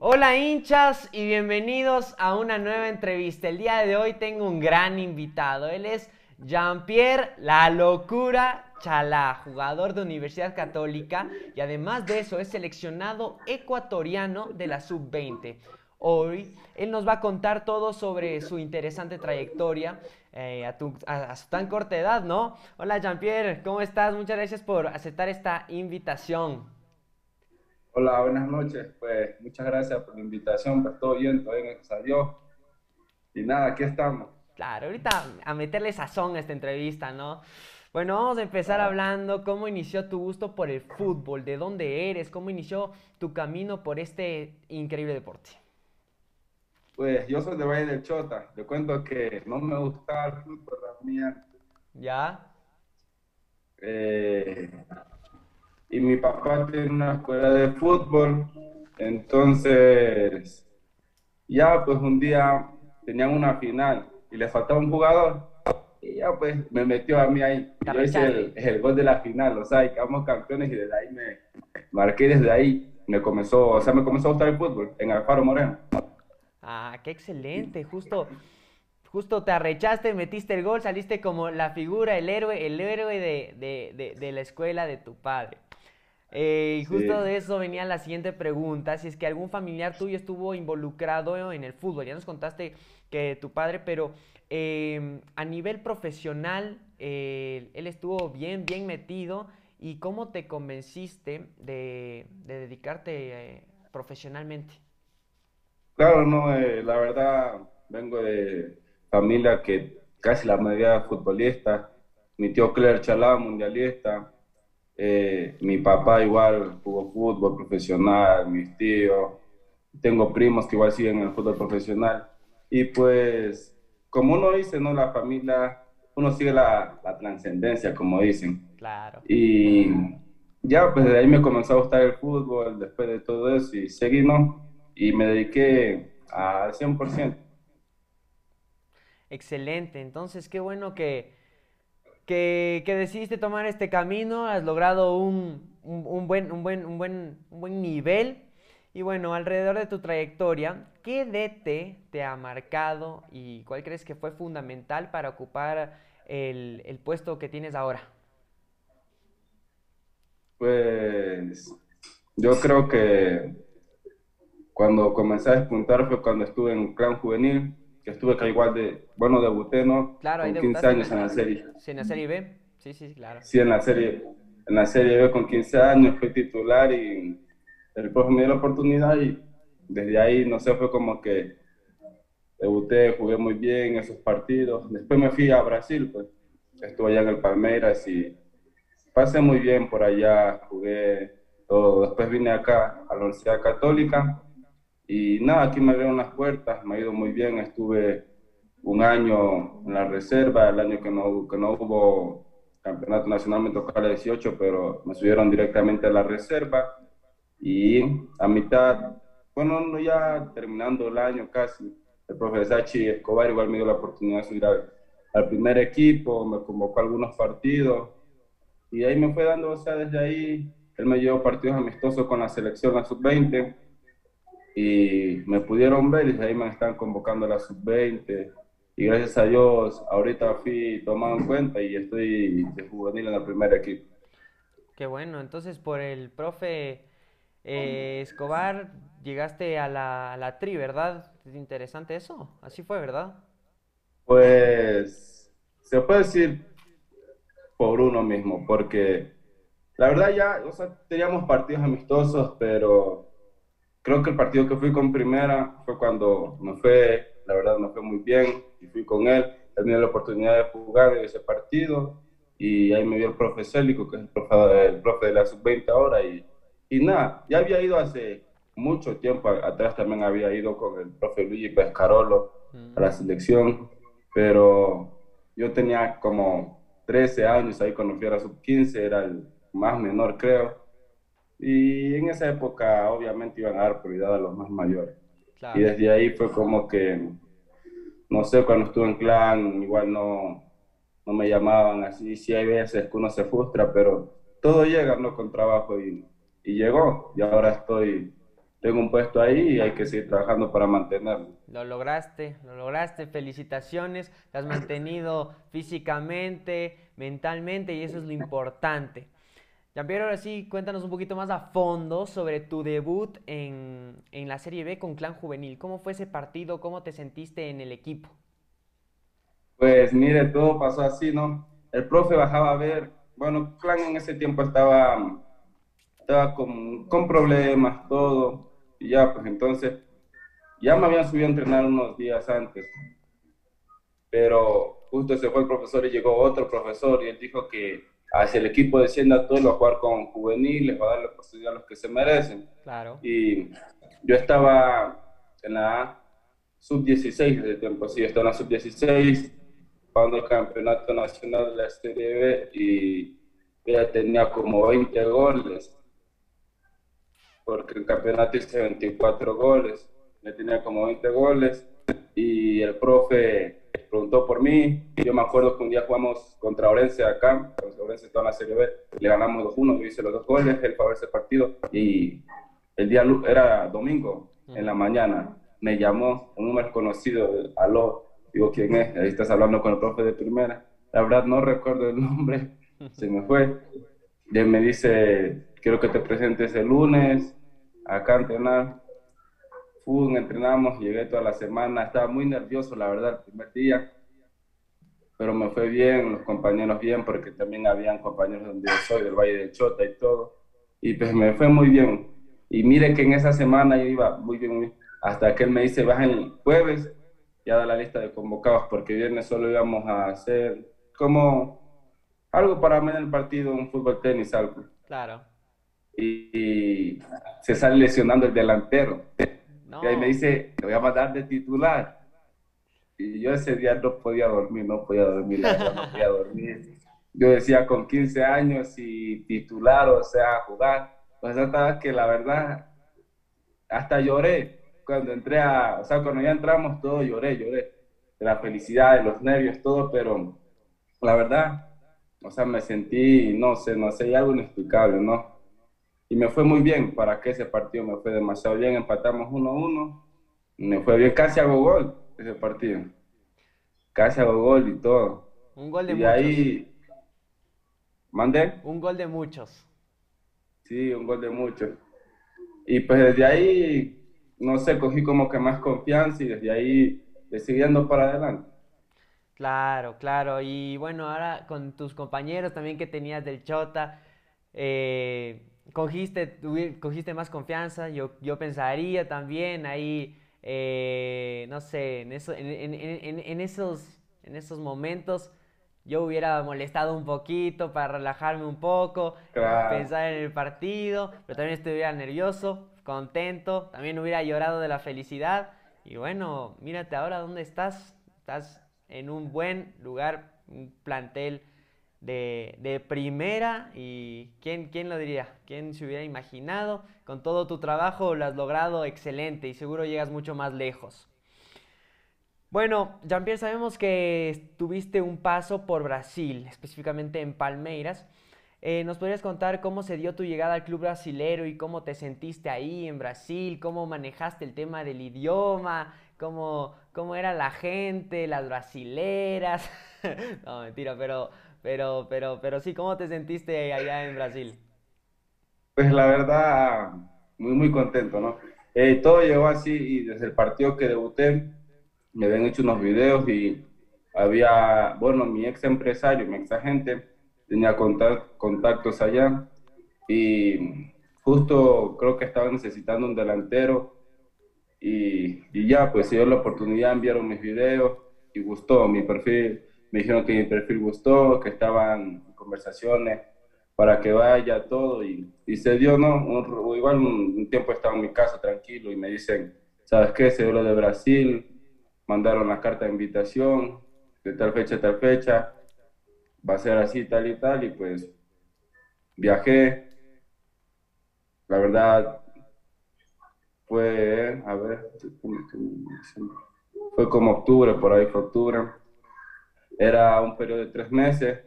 Hola hinchas y bienvenidos a una nueva entrevista. El día de hoy tengo un gran invitado. Él es Jean-Pierre La Locura Chalá, jugador de Universidad Católica y además de eso es seleccionado ecuatoriano de la sub-20. Hoy él nos va a contar todo sobre su interesante trayectoria eh, a, tan corta edad, ¿no? Hola Jean-Pierre, ¿cómo estás? Muchas gracias por aceptar esta invitación. Hola, buenas noches. Pues muchas gracias por la invitación. Pues todo bien, todo bien, salió. Y nada, aquí estamos. Claro, ahorita a meterle sazón a esta entrevista, ¿no? Bueno, vamos a empezar hablando cómo inició tu gusto por el fútbol, de dónde eres, cómo inició tu camino por este increíble deporte. Pues yo soy de Valle del Chota. Te cuento que no me gustaba el fútbol, la mía. ¿Ya? Eh, y mi papá tiene una escuela de fútbol. Entonces, ya pues un día tenían una final y le faltaba un jugador. Y ya pues me metió a mí ahí. Yo hice el, el, gol de la final, o sea, y quedamos campeones y desde ahí me marqué desde ahí. Me comenzó, o sea, me comenzó a gustar el fútbol en Alfaro Moreno. Ah, qué excelente, justo, justo te arrechaste, metiste el gol, saliste como la figura, el héroe, el héroe de, de, de, de la escuela de tu padre. Eh, y justo sí. de eso venía la siguiente pregunta, si es que algún familiar tuyo estuvo involucrado en el fútbol. Ya nos contaste que tu padre, pero eh, a nivel profesional, eh, él estuvo bien, bien metido. ¿Y cómo te convenciste de, de dedicarte profesionalmente? Claro, no, eh, la verdad vengo de familia que casi la mayoría futbolista. Mi tío Claire Chalá, mundialista. Eh, mi papá igual jugó fútbol profesional, mis tíos. Tengo primos que igual siguen en el fútbol profesional. Y pues, como uno dice, ¿no? La familia, uno sigue la, la trascendencia, como dicen. Claro. Y ya, pues de ahí me comenzó a gustar el fútbol, después de todo eso, y seguí, ¿no? y me dediqué al 100%. Excelente, entonces qué bueno que, que, que, decidiste tomar este camino, has logrado un, un, un, buen, un, buen, un, buen, un buen nivel y bueno, alrededor de tu trayectoria, ¿qué DT te ha marcado y cuál crees que fue fundamental para ocupar el, el puesto que tienes ahora? Pues yo creo que cuando comencé a despuntar fue cuando estuve en Clan Juvenil, que estuve acá igual de, bueno, debuté, ¿no? Claro, con 15 años en la serie. Sí, en la serie B, sí, sí, claro. Sí, en la serie, en la serie B con 15 años fui titular y el profe me dio la oportunidad y desde ahí, no sé, fue como que debuté, jugué muy bien esos partidos. Después me fui a Brasil, pues estuve allá en el Palmeiras y pasé muy bien por allá, jugué todo. Después vine acá a la Universidad Católica y nada, aquí me abrieron las puertas, me ha ido muy bien, estuve un año en la reserva, el año que no, que no hubo campeonato nacional me tocó a la 18, pero me subieron directamente a la reserva y a mitad, bueno, ya terminando el año casi, el profesor Sachi Escobar igual me dio la oportunidad de subir al, al primer equipo, me convocó a algunos partidos y ahí me fue dando, o sea, desde ahí él me llevó partidos amistosos con la selección a sub-20 y me pudieron ver y ahí me están convocando a la sub-20 y gracias a Dios ahorita fui tomado en cuenta y estoy de juvenil en el primer equipo. Qué bueno, entonces por el profe eh, Escobar llegaste a la, a la tri, ¿verdad? Es interesante eso, así fue, ¿verdad? Pues se puede decir por uno mismo, porque la verdad ya, o sea, teníamos partidos amistosos, pero creo que el partido que fui con primera fue cuando me fue, la verdad me fue muy bien y fui con él. Dio la oportunidad de jugar ese partido y ahí me vio el profe Célico, que es el profe, el profe de la sub-20 ahora. Y, y nada, ya había ido hace mucho tiempo atrás, también había ido con el profe Luigi Pescarolo mm. a la selección, pero yo tenía como 13 años ahí cuando fui a la sub-15, era el más menor creo y en esa época, obviamente, iban a dar prioridad a los más mayores. Claro. Y desde ahí fue como que, no sé, cuando estuve en clan, igual no, no me llamaban así. Sí hay veces que uno se frustra, pero todo llega, ¿no? Con trabajo y, y llegó. Y ahora estoy, tengo un puesto ahí y hay que seguir trabajando para mantenerlo. Lo lograste, lo lograste, felicitaciones, te has mantenido físicamente, mentalmente y eso es lo importante. Jean-Pierre, ahora sí, cuéntanos un poquito más a fondo sobre tu debut en, en la Serie B con Clan Juvenil. ¿Cómo fue ese partido? ¿Cómo te sentiste en el equipo? Pues mire, todo pasó así, ¿no? El profe bajaba a ver, bueno, Clan en ese tiempo estaba, estaba con, con problemas, todo, y ya, pues entonces, ya me habían subido a entrenar unos días antes, pero justo se fue el profesor y llegó otro profesor y él dijo que hacia el equipo descienda todo, va a jugar con juveniles, va a darle oportunidad a los que se merecen. Claro. Y yo estaba en la sub-16 de tiempo, sí, estaba en la sub-16 jugando el campeonato nacional de la Serie B y ya tenía como 20 goles, porque el campeonato hice 24 goles, ya tenía como 20 goles y el profe preguntó por mí. Yo me acuerdo que un día jugamos contra Orense acá, contra Orense toda la Serie B, le ganamos 2-1, yo hice los dos goles, él fue a ver ese partido y el día era domingo, en la mañana, me llamó un número conocido, aló, Digo, ¿quién es? Ahí estás hablando con el profe de primera. La verdad no recuerdo el nombre, se me fue. Y él me dice, quiero que te presentes el lunes acá a entrenar. Fui, entrenamos, llegué toda la semana, estaba muy nervioso, la verdad, el primer día. Pero me fue bien, los compañeros bien, porque también habían compañeros donde yo soy, del Valle de Chota y todo. Y pues me fue muy bien. Y mire que en esa semana yo iba muy bien, hasta que él me dice, vas el jueves ya da la lista de convocados, porque viernes solo íbamos a hacer como algo para mí en el partido, un fútbol tenis, algo. Claro. Y, se sale lesionando el delantero. Y ahí me dice, te voy a mandar de titular. Y yo ese día no podía dormir, no podía dormir, no podía dormir. Yo decía con 15 años y titular, o sea, jugar. Pues estaba que la verdad, hasta lloré cuando entré a, o sea, cuando ya entramos, todo lloré, lloré, de la felicidad, de los nervios, todo, pero la verdad, o sea, me sentí, no sé, no sé, algo inexplicable, ¿no? Y me fue muy bien, para que ese partido me fue demasiado bien, empatamos 1-1, me fue bien, casi hago gol ese partido, casi hago gol y todo. Un gol de y muchos. ahí, mandé. Un gol de muchos. Sí, un gol de muchos. Y pues desde ahí no sé, cogí como que más confianza y desde ahí decidí para adelante. Claro, claro. Y bueno, ahora con tus compañeros también que tenías del Chota, eh, cogiste, cogiste más confianza. Yo, yo pensaría también ahí, eh, no sé, en, eso, en, esos, en esos momentos yo hubiera molestado un poquito para relajarme un poco, pensar en el partido, pero también estuviera nervioso contento, también hubiera llorado de la felicidad. Y bueno, mírate ahora dónde estás. Estás en un buen lugar, un plantel de, primera. ¿Y ¿quién, quién lo diría? ¿Quién se hubiera imaginado? Con todo tu trabajo lo has logrado excelente y seguro llegas mucho más lejos. Bueno, Jean-Pierre, sabemos que tuviste un paso por Brasil, específicamente en Palmeiras. Eh, ¿Nos podrías contar cómo se dio tu llegada al club brasilero y cómo te sentiste ahí en Brasil? ¿Cómo manejaste el tema del idioma? ¿Cómo, cómo era la gente, las brasileras? no, mentira, pero, pero, pero, pero sí, ¿cómo te sentiste allá en Brasil? Pues la verdad, muy, muy contento, ¿no? Eh, todo llegó así y desde el partido que debuté me habían hecho unos videos y había, bueno, mi ex empresario, mi ex agente, tenía contactos allá y justo creo que estaba necesitando un delantero y, y ya, pues se dio la oportunidad, enviaron mis videos y gustó mi perfil, me dijeron que mi perfil gustó, que estaban conversaciones para que vaya todo y, se dio, ¿no? igual un, tiempo estaba en mi casa tranquilo y me dicen, ¿sabes qué? Se dio de Brasil, mandaron la carta de invitación de tal fecha a tal fecha va a ser así, tal y tal, y pues viajé. La verdad, fue, a ver, fue como octubre, por ahí fue octubre. Era un periodo de tres meses.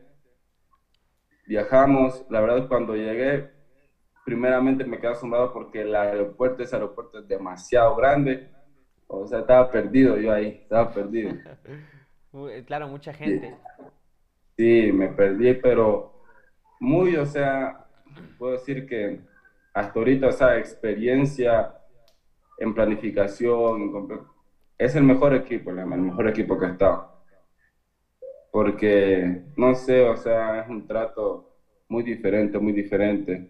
Viajamos, la verdad cuando llegué primeramente me quedé asombrado porque el aeropuerto, ese aeropuerto es demasiado grande. O sea, estaba perdido yo ahí, estaba perdido. claro, mucha gente. Sí, me perdí, pero muy, o sea, puedo decir que hasta ahorita esa experiencia en planificación, es el mejor equipo, el mejor equipo que he estado. Porque, no sé, o sea, es un trato muy diferente, muy diferente.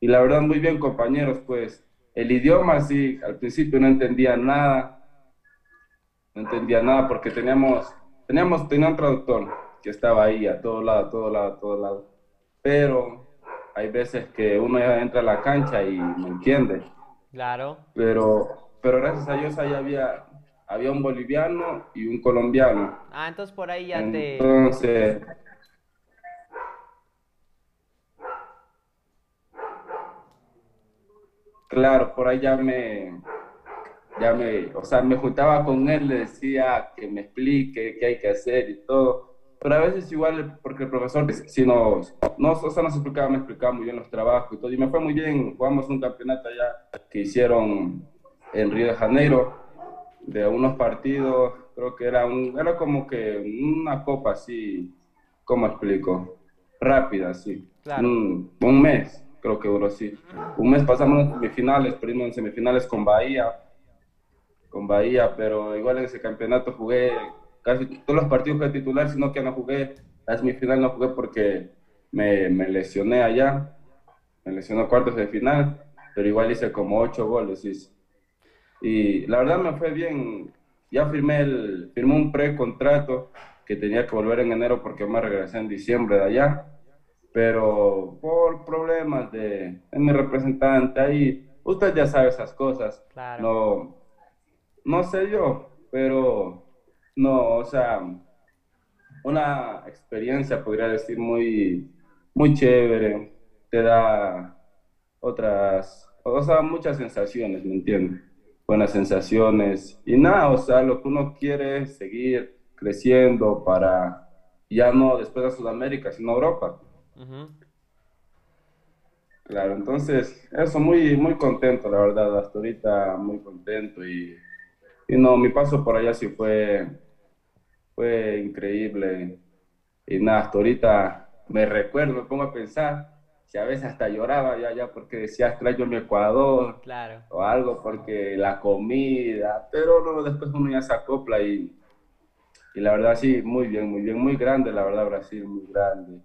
Y la verdad, muy bien, compañeros, pues el idioma sí, al principio no entendía nada, no entendía nada porque teníamos, teníamos, tenía un traductor que estaba ahí a todo lado, a todo lado, a todo lado. Pero hay veces que uno ya entra a la cancha y no entiende. Claro. Pero, pero gracias a Dios ahí había, había un boliviano y un colombiano. Ah, entonces por ahí ya te... Entonces... Claro, por ahí ya me, ya me, o sea, me juntaba con él, le decía que me explique qué hay que hacer y todo. Pero a veces igual, porque el profesor, si nos, no, o sea, nos explicaba, me explicaba muy bien los trabajos y todo. Y me fue muy bien, jugamos un campeonato allá que hicieron en Río de Janeiro, de unos partidos, creo que era, un, era como que una copa así, ¿cómo explico? Rápida, así. Un, un mes creo que duró así. Un mes pasamos en semifinales, perdimos en semifinales con Bahía, con Bahía, pero igual en ese campeonato jugué casi todos los partidos fue titular, sino que no jugué, la semifinal no jugué porque me, me lesioné allá, me lesionó cuartos de final, pero igual hice como ocho goles. Y la verdad me fue bien, ya firmé, el, firmé un precontrato que tenía que volver en enero porque me regresé en diciembre de allá pero por problemas de, mi representante ahí, usted ya sabe esas cosas. No, no sé yo, pero no, o sea, una experiencia, podría decir, muy, muy chévere, te da otras, o sea, muchas sensaciones, ¿me entiendes? Buenas sensaciones. Y nada, o sea, lo que uno quiere es seguir creciendo para, ya no después de Sudamérica, sino Europa. Claro, entonces, eso, muy, muy contento, la verdad, hasta ahorita muy contento y, y no, mi paso por allá sí fue, fue increíble y nada, hasta ahorita me recuerdo, me pongo a pensar, si a veces hasta lloraba ya, ya porque decía extraño mi Ecuador claro. o algo porque la comida, pero no, después uno ya se acopla y, y la verdad sí, muy bien, muy bien, muy grande la verdad Brasil, muy grande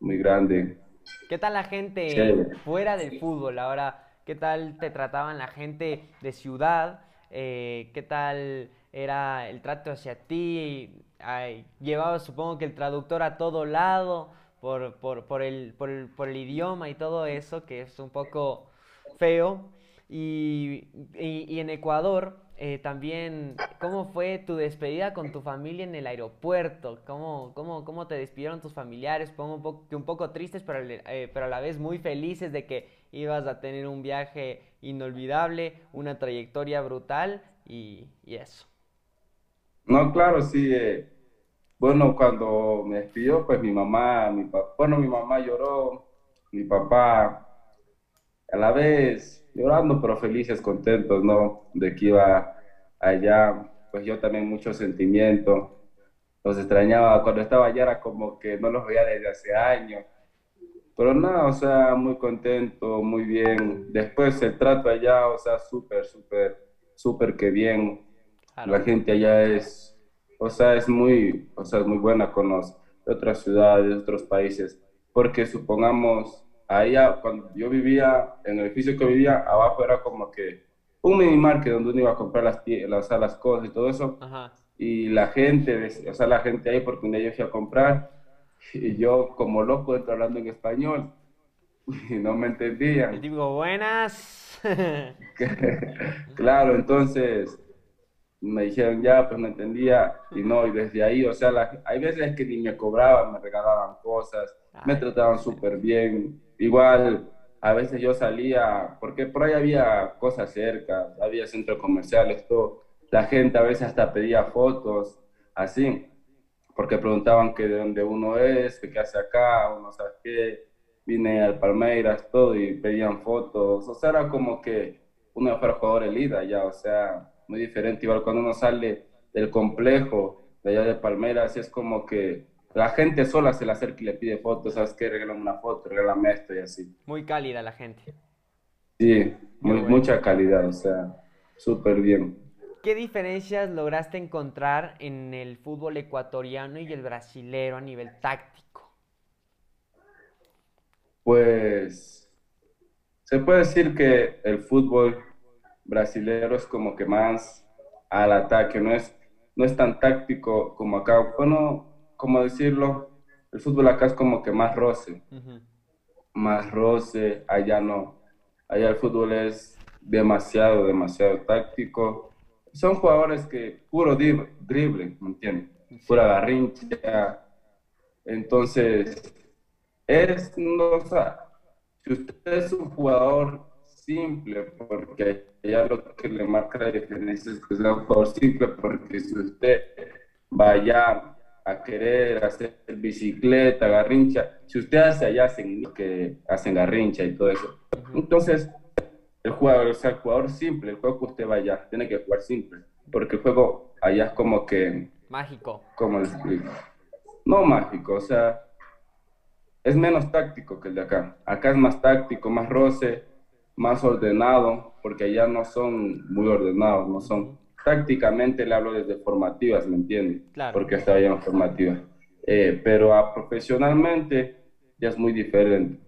muy grande. ¿Qué tal la gente fuera del fútbol? Ahora, ¿qué tal te trataban la gente de ciudad? Eh, ¿Qué tal era el trato hacia ti? llevabas, supongo que el traductor a todo lado por, por, por, el, por, el, por el idioma y todo eso, que es un poco feo. Y, y, y en Ecuador, eh, también, ¿cómo fue tu despedida con tu familia en el aeropuerto? ¿Cómo, cómo, cómo te despidieron tus familiares? un poco, un poco tristes, pero, eh, pero a la vez muy felices de que ibas a tener un viaje inolvidable, una trayectoria brutal y, eso. No, claro, sí. Eh, bueno, cuando me despidió, pues mi mamá, mi papá, bueno, mi mamá lloró, mi papá a la vez llorando, pero felices, contentos, ¿no? De que iba allá, pues yo también mucho sentimiento. Los extrañaba, cuando estaba allá era como que no los veía desde hace años. Pero nada, o sea, muy contento, muy bien. Después el trato allá, o sea, súper, súper, súper que bien. La gente allá es, o sea, es muy, o sea, es muy buena con los de otras ciudades, de otros países. Porque supongamos, ahí cuando yo vivía, en el edificio que vivía, abajo era como que un mini market donde uno iba a comprar las, las, las cosas y todo eso. Y la gente, o sea, la gente ahí, porque un día yo fui a comprar y yo como loco entro hablando en español y no me entendían. Y digo, buenas. claro, entonces me dijeron ya, pues no entendía y no, y desde ahí, o sea, hay veces que ni me cobraban, me regalaban cosas, me trataban súper bien Igual, a veces yo salía, porque por ahí había cosas cerca, había centros comerciales, todo. La gente a veces hasta pedía fotos, así, porque preguntaban que de dónde uno es, qué hace acá, uno sabe qué. vine al Palmeiras, todo, y pedían fotos, o sea, era como que uno fuera jugador elite ya, o sea, muy diferente, igual cuando uno sale del complejo de allá de Palmeiras, es como que la gente sola se le acerca y le pide fotos, ¿sabes qué? Regálame una foto, regálame esto y así. Muy cálida la gente. Sí, muy, mucha calidad, o sea, súper bien. ¿Qué diferencias lograste encontrar en el fútbol ecuatoriano y el brasilero a nivel táctico? Pues se puede decir que el fútbol brasilero es como que más al ataque, no es, no es tan táctico como acá. Bueno, como decirlo, el fútbol acá es como que más roce, más roce, allá no. Allá el fútbol es demasiado, demasiado táctico son jugadores que puro drible, ¿me entiendes? Pura garrincha. Entonces, es, no, o sea, si usted es un jugador simple, porque ya lo que le marca la diferencia es que es un jugador simple, porque si usted vaya a querer hacer bicicleta, garrincha, si usted hace allá, hacen que hacen garrincha y todo eso. Entonces, el jugador, o sea, el jugador simple, el juego que usted vaya, tiene que jugar simple, porque el juego allá es como que... Mágico. ¿Cómo le explico? No mágico, o sea, es menos táctico que el de acá. Acá es más táctico, más roce, más ordenado, porque allá no son muy ordenados, no son... Tácticamente le hablo desde formativas, ¿me entiende? Claro. Porque está allá en formativas. Eh, pero a profesionalmente ya es muy diferente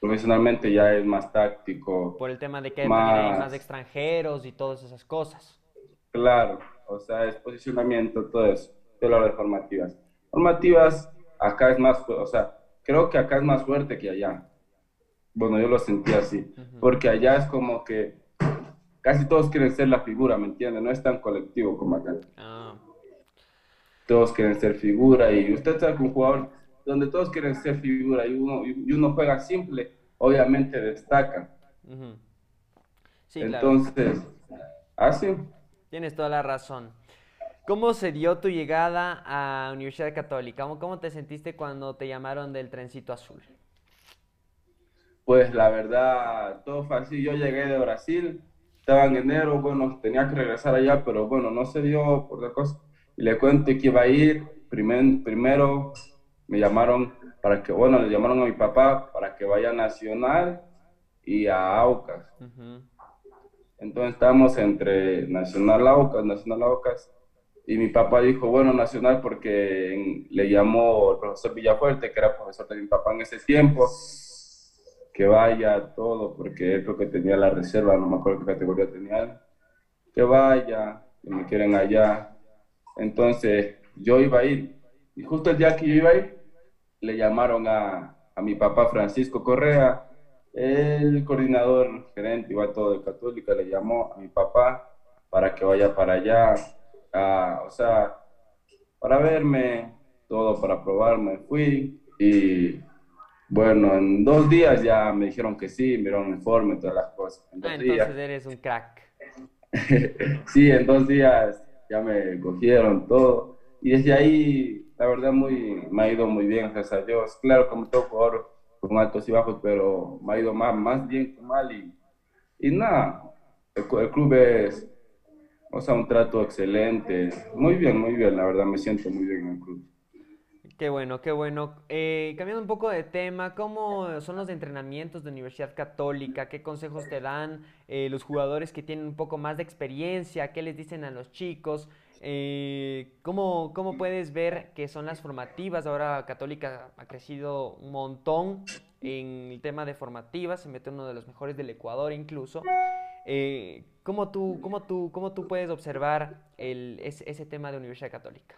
profesionalmente ya es más táctico. Por el tema de que hay más extranjeros y todas esas cosas. Claro, o sea, es posicionamiento, todo eso. Yo lo hablo de formativas. Formativas, acá es más, o sea, creo que acá es más fuerte que allá. Bueno, yo lo sentí así, porque allá es como que casi todos quieren ser la figura, ¿me entiendes? No es tan colectivo como acá. Ah. Todos quieren ser figura y usted está con un jugador donde todos quieren ser figura y uno, y uno juega simple, obviamente destaca. sí, Entonces, así. Tienes toda la razón. ¿Cómo se dio tu llegada a Universidad Católica? ¿Cómo, ¿Cómo, te sentiste cuando te llamaron del trencito azul? Pues la verdad, todo fue así. Yo llegué de Brasil, estaba en enero, bueno, tenía que regresar allá, pero bueno, no se dio por la cosa. Y le cuento que iba a ir primero me llamaron para que, bueno, le llamaron a mi papá para que vaya a Nacional y a Aucas. Entonces estábamos entre Nacional Aucas, Nacional Aucas, y mi papá dijo, bueno, Nacional porque le llamó el profesor Villafuerte, que era profesor de mi papá en ese tiempo, que vaya todo, porque es lo que tenía la reserva, no me acuerdo qué categoría tenía que vaya, que me quieren allá. Entonces yo iba a ir, y justo el día que yo iba a ir, le llamaron a, a mi papá Francisco Correa, el coordinador gerente, igual todo de Católica, le llamó a mi papá para que vaya para allá, o sea, para verme, todo para probarme. Fui y bueno, en dos días ya me dijeron que sí, me dieron informe, todas las cosas. ah, entonces eres un crack. sí, en dos días ya me cogieron todo. Y desde ahí la verdad muy, me ha ido muy bien, gracias a Dios. Claro, como todo jugador, con altos y bajos, pero me ha ido más, más bien que mal. Y, y nada, el, club es, o sea, un trato excelente. Muy bien, muy bien, la verdad me siento muy bien en el club. Qué bueno, qué bueno. Eh, cambiando un poco de tema, ¿cómo son los entrenamientos de Universidad Católica? ¿Qué consejos te dan eh, los jugadores que tienen un poco más de experiencia? ¿Qué les dicen a los chicos? Eh, ¿cómo, ¿cómo, puedes ver que son las formativas? Ahora Católica ha crecido un montón en el tema de formativas, se mete uno de los mejores del Ecuador incluso. Eh, ¿cómo, tú, cómo, tú, ¿Cómo tú puedes observar el, ese, ese, tema de Universidad Católica?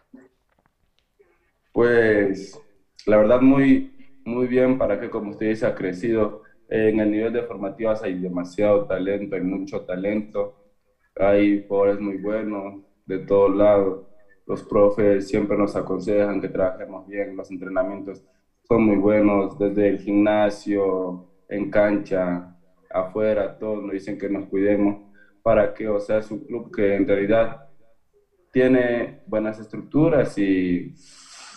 Pues la verdad muy, muy bien para que, como usted dice, ha crecido. En el nivel de formativas hay demasiado talento, hay mucho talento, hay jugadores muy buenos, de todos lados. Los profes siempre nos aconsejan que trabajemos bien, los entrenamientos son muy buenos, desde el gimnasio, en cancha, afuera, todos nos dicen que nos cuidemos para que, sea, es un club que en realidad tiene buenas estructuras y,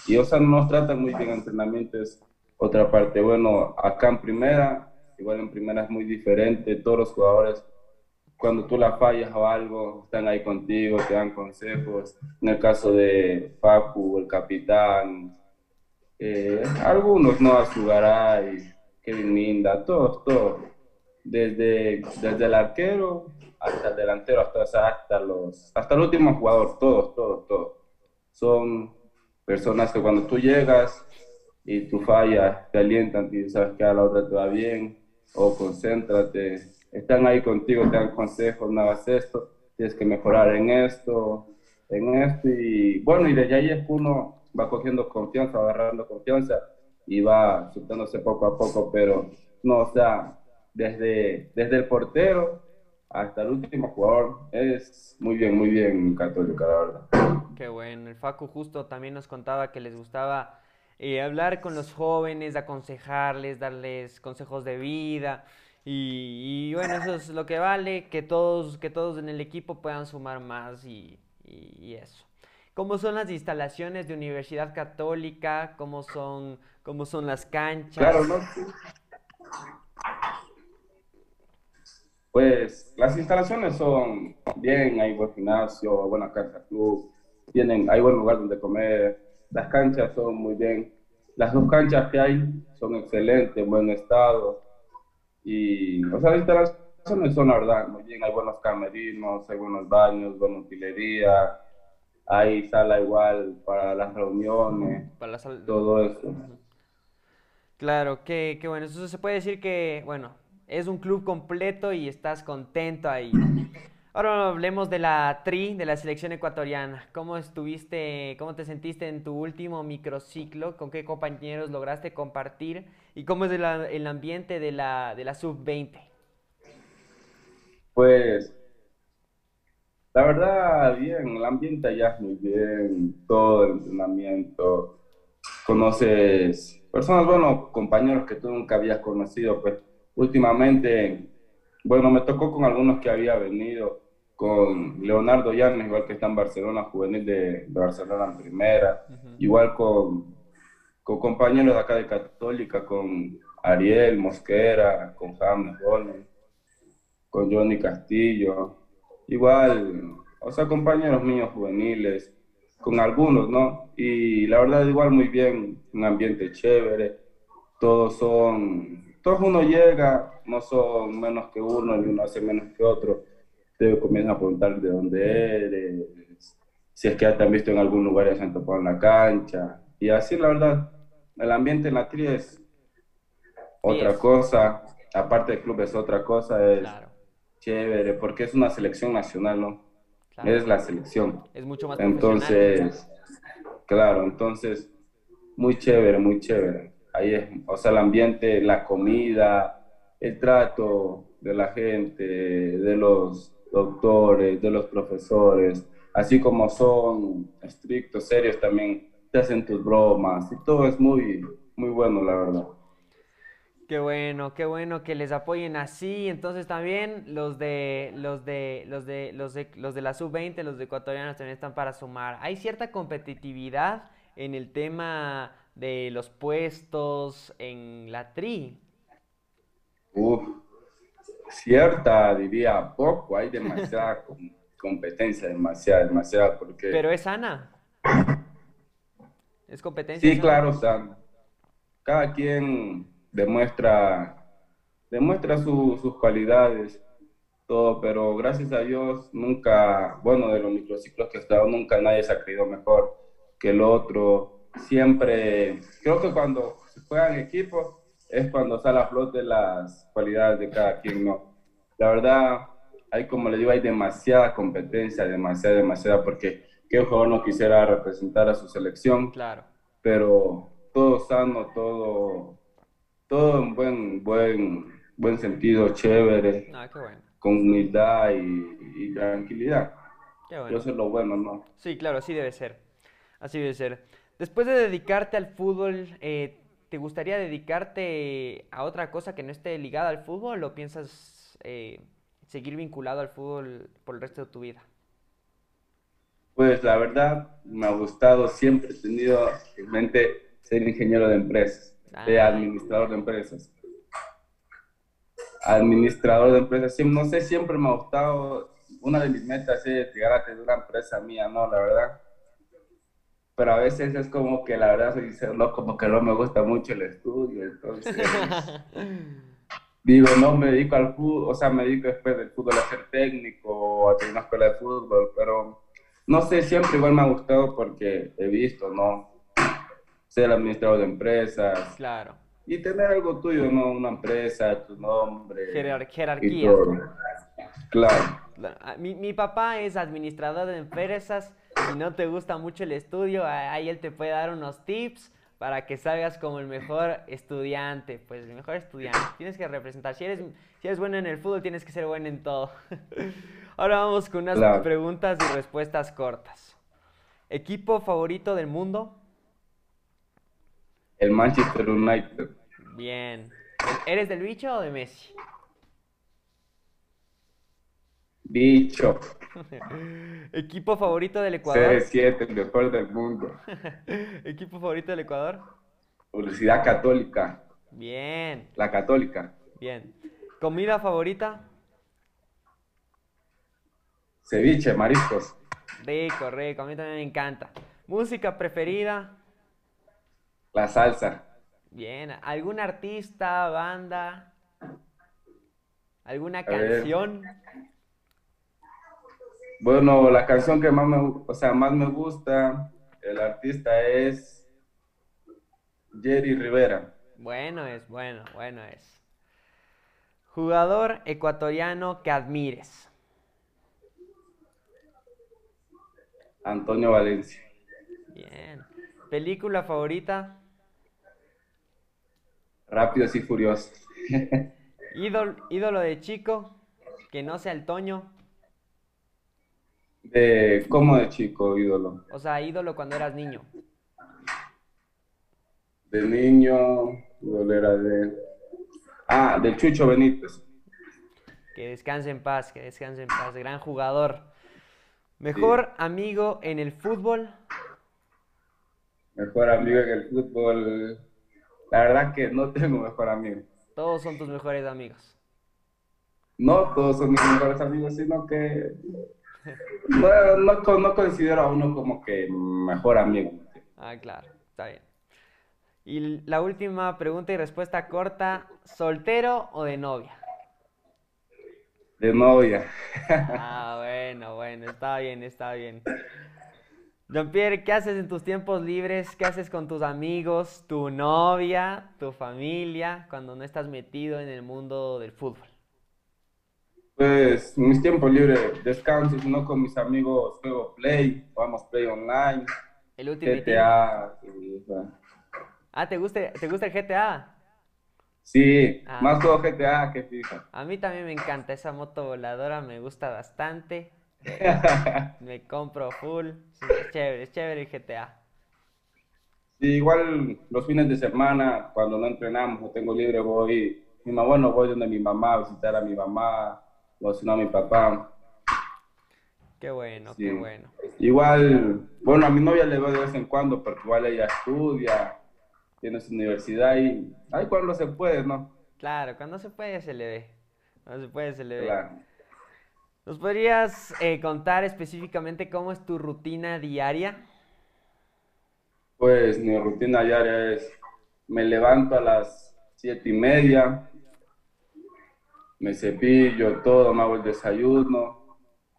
y o sea, nos tratan muy bien entrenamientos, Otra parte, bueno, acá en primera, igual en primera es muy diferente, todos los jugadores, cuando tú la fallas o algo, están ahí contigo, te dan consejos. En el caso de Facu, el capitán, eh, algunos, ¿no? Azugaray, Kevin Minda, todos, todos. Desde, desde el arquero hasta el delantero, hasta, hasta, los, hasta el último jugador, todos, todos, todos. Son personas que cuando tú llegas y tú fallas, te alientan y sabes que a la otra te va bien, o concéntrate, están ahí contigo, te dan consejos, no hagas esto, tienes que mejorar en esto, en esto, y bueno, y desde ahí es que uno va cogiendo confianza, agarrando confianza y va soltándose poco a poco, pero no, o sea, desde, desde el portero hasta el último jugador. Es muy bien, muy bien católica, la verdad. Bueno. El Facu justo también nos contaba que les gustaba eh, hablar con los jóvenes, aconsejarles, darles consejos de vida. Y, bueno, eso es lo que vale, que todos, que todos en el equipo puedan sumar más y, eso. ¿Cómo son las instalaciones de Universidad Católica? ¿Cómo son, cómo son las canchas? Claro, no, Pues las instalaciones son bien, hay buen gimnasio, buena cancha club, tienen, hay buen lugar donde comer, las canchas son muy bien, las dos canchas que hay son excelentes, en buen estado, y, o sea, las instalaciones son la verdad muy bien, hay buenos camerinos, hay buenos baños, buena utilería, hay sala igual para las reuniones, para todo eso. Claro, qué, qué bueno, eso se puede decir que, bueno, es un club completo y estás contento ahí. Ahora hablemos de la tri, de la selección ecuatoriana. ¿Cómo estuviste, cómo te sentiste en tu último microciclo? ¿Con qué compañeros lograste compartir? ¿Y cómo es el, ambiente de la, de la sub-20? Pues, la verdad, bien, el ambiente allá es muy bien, todo el entrenamiento. Conoces personas, bueno, compañeros que tú nunca habías conocido, pues últimamente, bueno, me tocó con algunos que había venido, con Leonardo Llanes, igual que está en Barcelona, juvenil de, Barcelona en primera, igual con, con compañeros de acá de Católica, con Ariel Mosquera, con James Ronen, con Johnny Castillo, igual, o sea, compañeros míos juveniles, con algunos, ¿no? Y la verdad, igual muy bien, un ambiente chévere, todos son todos uno llega, no son menos que uno, ni uno hace menos que otro. Te comienzan a preguntar de dónde eres, si es que ya te han visto en algún lugar y se han topado en la cancha. Y así, la verdad, el ambiente en la tri es otra cosa, aparte del club es otra cosa, es chévere, porque es una selección nacional, ¿no? Es la selección. Es mucho más Entonces, claro, entonces, muy chévere, muy chévere ahí es, o sea, el ambiente, la comida, el trato de la gente, de los doctores, de los profesores, así como son estrictos, serios también, te hacen tus bromas y todo es muy, muy bueno, la verdad. Qué bueno, qué bueno que les apoyen así. Entonces también los de los de los de los de los de la sub-20, los de ecuatorianos también están para sumar. Hay cierta competitividad en el tema de los puestos en la tri? Uf, cierta, diría poco, hay demasiada competencia, demasiada, demasiada, porque... Pero es sana. Es competencia. Sí, claro, sana. Cada quien demuestra, demuestra sus cualidades, todo, pero gracias a Dios nunca, bueno, de los microciclos que he estado, nunca nadie se ha creído mejor que el otro siempre, creo que cuando se juegan equipos es cuando sale a flote las cualidades de cada quien, ¿no? La verdad, hay como le digo, hay demasiada competencia, demasiada, demasiada, porque qué jugador no quisiera representar a su selección, claro. pero todo sano, todo, todo en buen, buen, buen sentido, chévere, ah, qué bueno. con humildad y, tranquilidad. Qué bueno. Eso es lo bueno, ¿no? Sí, claro, así debe ser, así debe ser. Después de dedicarte al fútbol, eh, ¿te gustaría dedicarte a otra cosa que no esté ligada al fútbol o piensas eh, seguir vinculado al fútbol por el resto de tu vida? Pues la verdad, me ha gustado, siempre he tenido en mente ser ingeniero de empresas. de Ah, administrador de empresas. Administrador de empresas, no sé, siempre me ha gustado, una de mis metas es llegar a tener una empresa mía, no, la verdad. Pero a veces es como que la verdad soy sincero, no, como que no me gusta mucho el estudio, entonces digo, no me dedico al fútbol, o sea, me dedico después del fútbol a ser técnico o a tener una escuela de fútbol, pero no sé, siempre igual me ha gustado porque he visto, ¿no? Ser administrador de empresas claro. y tener algo tuyo, ¿no? Una empresa, tu nombre Jerar- y jerarquía. todo. Claro, La- Mi, mi papá es administrador de empresas. Si no te gusta mucho el estudio, ahí él te puede dar unos tips para que salgas como el mejor estudiante. Pues el mejor estudiante. Tienes que representar. Si eres, si eres bueno en el fútbol, tienes que ser bueno en todo. Ahora vamos con unas Claro. preguntas y respuestas cortas. ¿Equipo favorito del mundo? el Manchester United, Bien. ¿Eres del bicho o de Messi? bicho, ¿Equipo favorito del Ecuador? CR7, el mejor del mundo, ¿Equipo favorito del Ecuador? Universidad Católica, Bien. la Católica, Bien. ¿Comida favorita? ceviche, mariscos, Rico, rico. A mí también me encanta. ¿Música preferida? la salsa. Bien. ¿Algún artista, banda? ¿Alguna ver. Bueno, la canción que más me, o sea, más me gusta, el artista es Jerry Rivera, Bueno es, bueno, bueno es. Jugador ecuatoriano que admires. Antonio Valencia, Bien. ¿Película favorita? Rápidos y Furiosos. Ídol, ídolo de chico, que no sea el Toño. De, ¿cómo de chico, ídolo? O sea, ídolo cuando eras niño. De niño, ídolo era de... Ah, de Chucho Benítez. Que descanse en paz, que descanse en paz. Gran jugador. Mejor amigo en el fútbol. Mejor amigo en el fútbol. La verdad que no tengo mejor amigo. Todos son tus mejores amigos. No todos son mis mejores amigos, sino que no, no, co- no considero a uno como que mejor amigo. Ah, claro, está bien. Y la última pregunta y respuesta corta, ¿soltero o de novia? De novia. Ah, bueno, bueno, está bien, está bien. Jean-Pierre, ¿qué haces en tus tiempos libres? ¿Qué haces con tus amigos, tu novia, tu familia, cuando no estás metido en el mundo del fútbol? Pues mis tiempos libres, descanso, si no con mis amigos juego Play, jugamos Play online, El Team. GTA. y, o sea, Ah, ¿te gusta, te gusta el GTA? Sí, Ah. más juego GTA que FIFA. A mí también me encanta esa moto voladora, me gusta bastante. Me compro full. Sí, es chévere, es chévere el GTA. Sí, igual los fines de semana, cuando no entrenamos o tengo libre, voy, mi mamá, bueno, voy donde mi mamá a visitar a mi mamá, a mi papá. Qué bueno, Sí. qué bueno. Igual, bueno, a mi novia le veo de vez en cuando, porque igual ella estudia, tiene su universidad y ahí cuando se puede, ¿no? Claro, cuando se puede se le ve. Cuando se puede se le ve. Claro. ¿Nos podrías eh, contar específicamente cómo es tu rutina diaria? Pues mi rutina diaria es, me levanto a las siete y media, me cepillo todo, me hago el desayuno,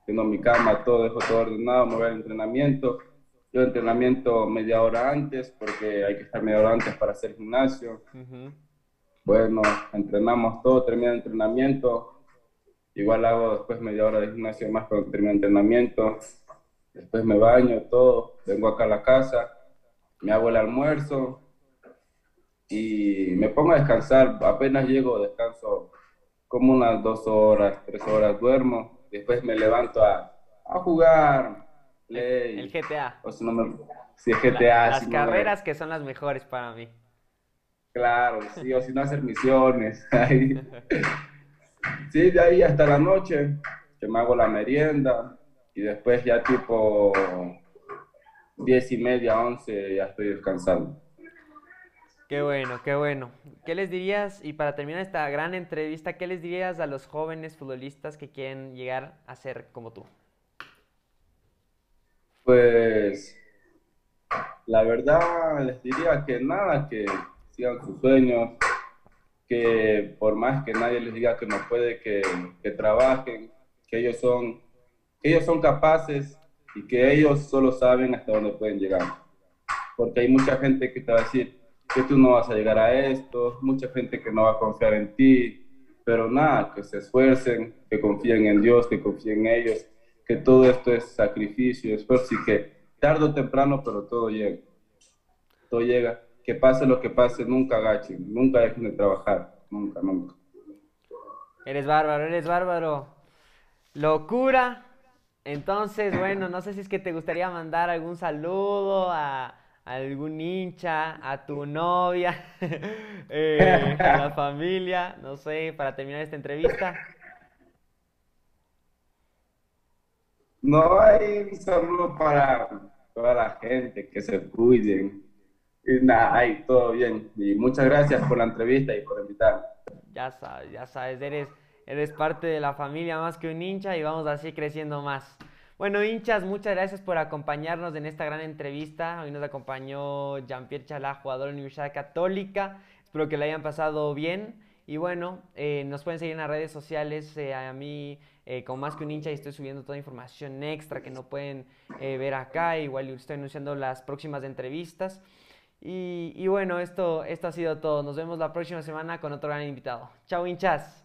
tengo mi cama, todo, dejo todo ordenado, me voy al entrenamiento. Yo entrenamiento media hora antes, porque hay que estar media hora antes para hacer gimnasio. Ujú. Bueno, entrenamos todo, termina el entrenamiento. Igual hago después media hora de gimnasio más cuando termina el entrenamiento. Después me baño, todo. Vengo acá a la casa, me hago el almuerzo y me pongo a descansar. Apenas llego, descanso como unas dos horas, tres horas, duermo. Después me levanto a, a jugar, play. El GTA. O si no me... Si es La- GTA, las si no me- carreras que son las mejores para mí. Claro, sí, o si no hacer misiones. ahí. Sí, de ahí hasta la noche, que me hago la merienda y después ya tipo diez y media, once, ya estoy descansando. Qué bueno, qué bueno. ¿Qué les dirías, y para terminar esta gran entrevista, qué les dirías a los jóvenes futbolistas que quieren llegar a ser como tú? Pues la verdad les diría que nada, que sigan sus sueños, que por más que nadie les diga que no puede, que, trabajen, que ellos son, que ellos son capaces y que ellos solo saben hasta dónde pueden llegar. Porque hay mucha gente que te va a decir, que tú no vas a llegar a esto, mucha gente que no va a confiar en ti, pero nada, que se esfuercen, que confíen en Dios, que confíen en ellos, que todo esto es sacrificio, esfuerzo y que tarde o temprano, pero todo llega. Todo llega. Que pase lo que pase, nunca agachen, nunca dejen de trabajar, nunca, nunca. Eres bárbaro, eres bárbaro. Locura. Entonces, bueno, no sé si es que te gustaría mandar algún saludo a, algún hincha, a tu novia, eh, a la familia, no sé, para terminar esta entrevista. No hay saludo para toda la gente, que se cuiden. Y nada, ahí todo bien. Y muchas gracias por la entrevista y por invitarme. Ya sabes, ya sabes, eres, eres parte de la familia más que un hincha y vamos así creciendo más. Bueno, hinchas, muchas gracias por acompañarnos en esta gran entrevista. Hoy nos acompañó Jean-Pierre Chalá, jugador de la Universidad Católica. Espero que le hayan pasado bien. Y bueno, eh, nos pueden seguir en las redes sociales. Eh, a mí, eh, como más que un hincha, estoy subiendo toda información extra que no pueden ver acá. Igual estoy anunciando las próximas entrevistas. Y, y bueno, esto, esto ha sido todo. Nos vemos la próxima semana con otro gran invitado. Chao, hinchas.